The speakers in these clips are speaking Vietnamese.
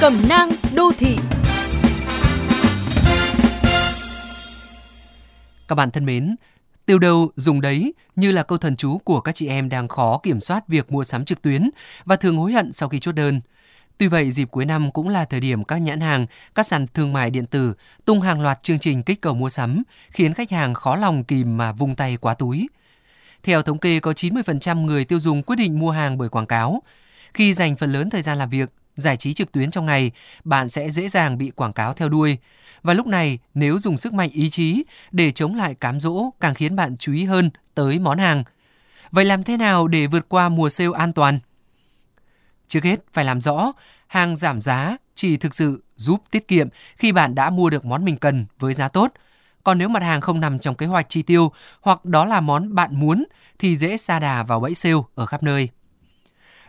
Cẩm nang đô thị Các bạn thân mến, tiêu đâu dùng đấy như là câu thần chú của các chị em đang khó kiểm soát việc mua sắm trực tuyến và thường hối hận sau khi chốt đơn. Tuy vậy, dịp cuối năm cũng là thời điểm các nhãn hàng, các sàn thương mại điện tử tung hàng loạt chương trình kích cầu mua sắm, khiến khách hàng khó lòng kìm mà vung tay quá túi. Theo thống kê, có 90% người tiêu dùng quyết định mua hàng bởi quảng cáo. Khi dành phần lớn thời gian làm việc, giải trí trực tuyến trong ngày, bạn sẽ dễ dàng bị quảng cáo theo đuôi. Và lúc này, nếu dùng sức mạnh ý chí để chống lại cám dỗ càng khiến bạn chú ý hơn tới món hàng. Vậy làm thế nào để vượt qua mùa sale an toàn? Trước hết, phải làm rõ, hàng giảm giá chỉ thực sự giúp tiết kiệm khi bạn đã mua được món mình cần với giá tốt. Còn nếu mặt hàng không nằm trong kế hoạch chi tiêu hoặc đó là món bạn muốn thì dễ sa đà vào bẫy sale ở khắp nơi.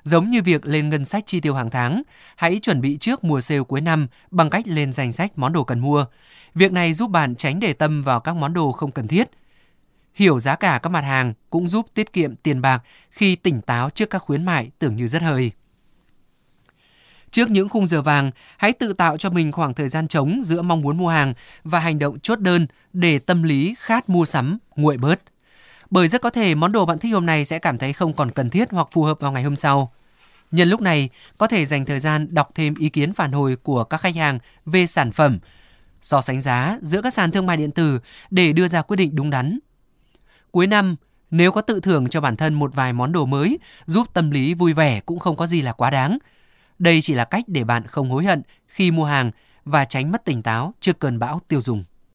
Giống như việc lên ngân sách chi tiêu hàng tháng, hãy chuẩn bị trước mùa sale cuối năm bằng cách lên danh sách món đồ cần mua. Việc này giúp bạn tránh để tâm vào các món đồ không cần thiết. Hiểu giá cả các mặt hàng cũng giúp tiết kiệm tiền bạc khi tỉnh táo trước các khuyến mại tưởng như rất hời. Trước những khung giờ vàng, hãy tự tạo cho mình khoảng thời gian trống giữa mong muốn mua hàng và hành động chốt đơn để tâm lý khát mua sắm nguội bớt bởi rất có thể món đồ bạn thích hôm nay sẽ cảm thấy không còn cần thiết hoặc phù hợp vào ngày hôm sau. Nhân lúc này, có thể dành thời gian đọc thêm ý kiến phản hồi của các khách hàng về sản phẩm, so sánh giá giữa các sàn thương mại điện tử để đưa ra quyết định đúng đắn. Cuối năm, nếu có tự thưởng cho bản thân một vài món đồ mới giúp tâm lý vui vẻ cũng không có gì là quá đáng. Đây chỉ là cách để bạn không hối hận khi mua hàng và tránh mất tỉnh táo trước cơn bão tiêu dùng.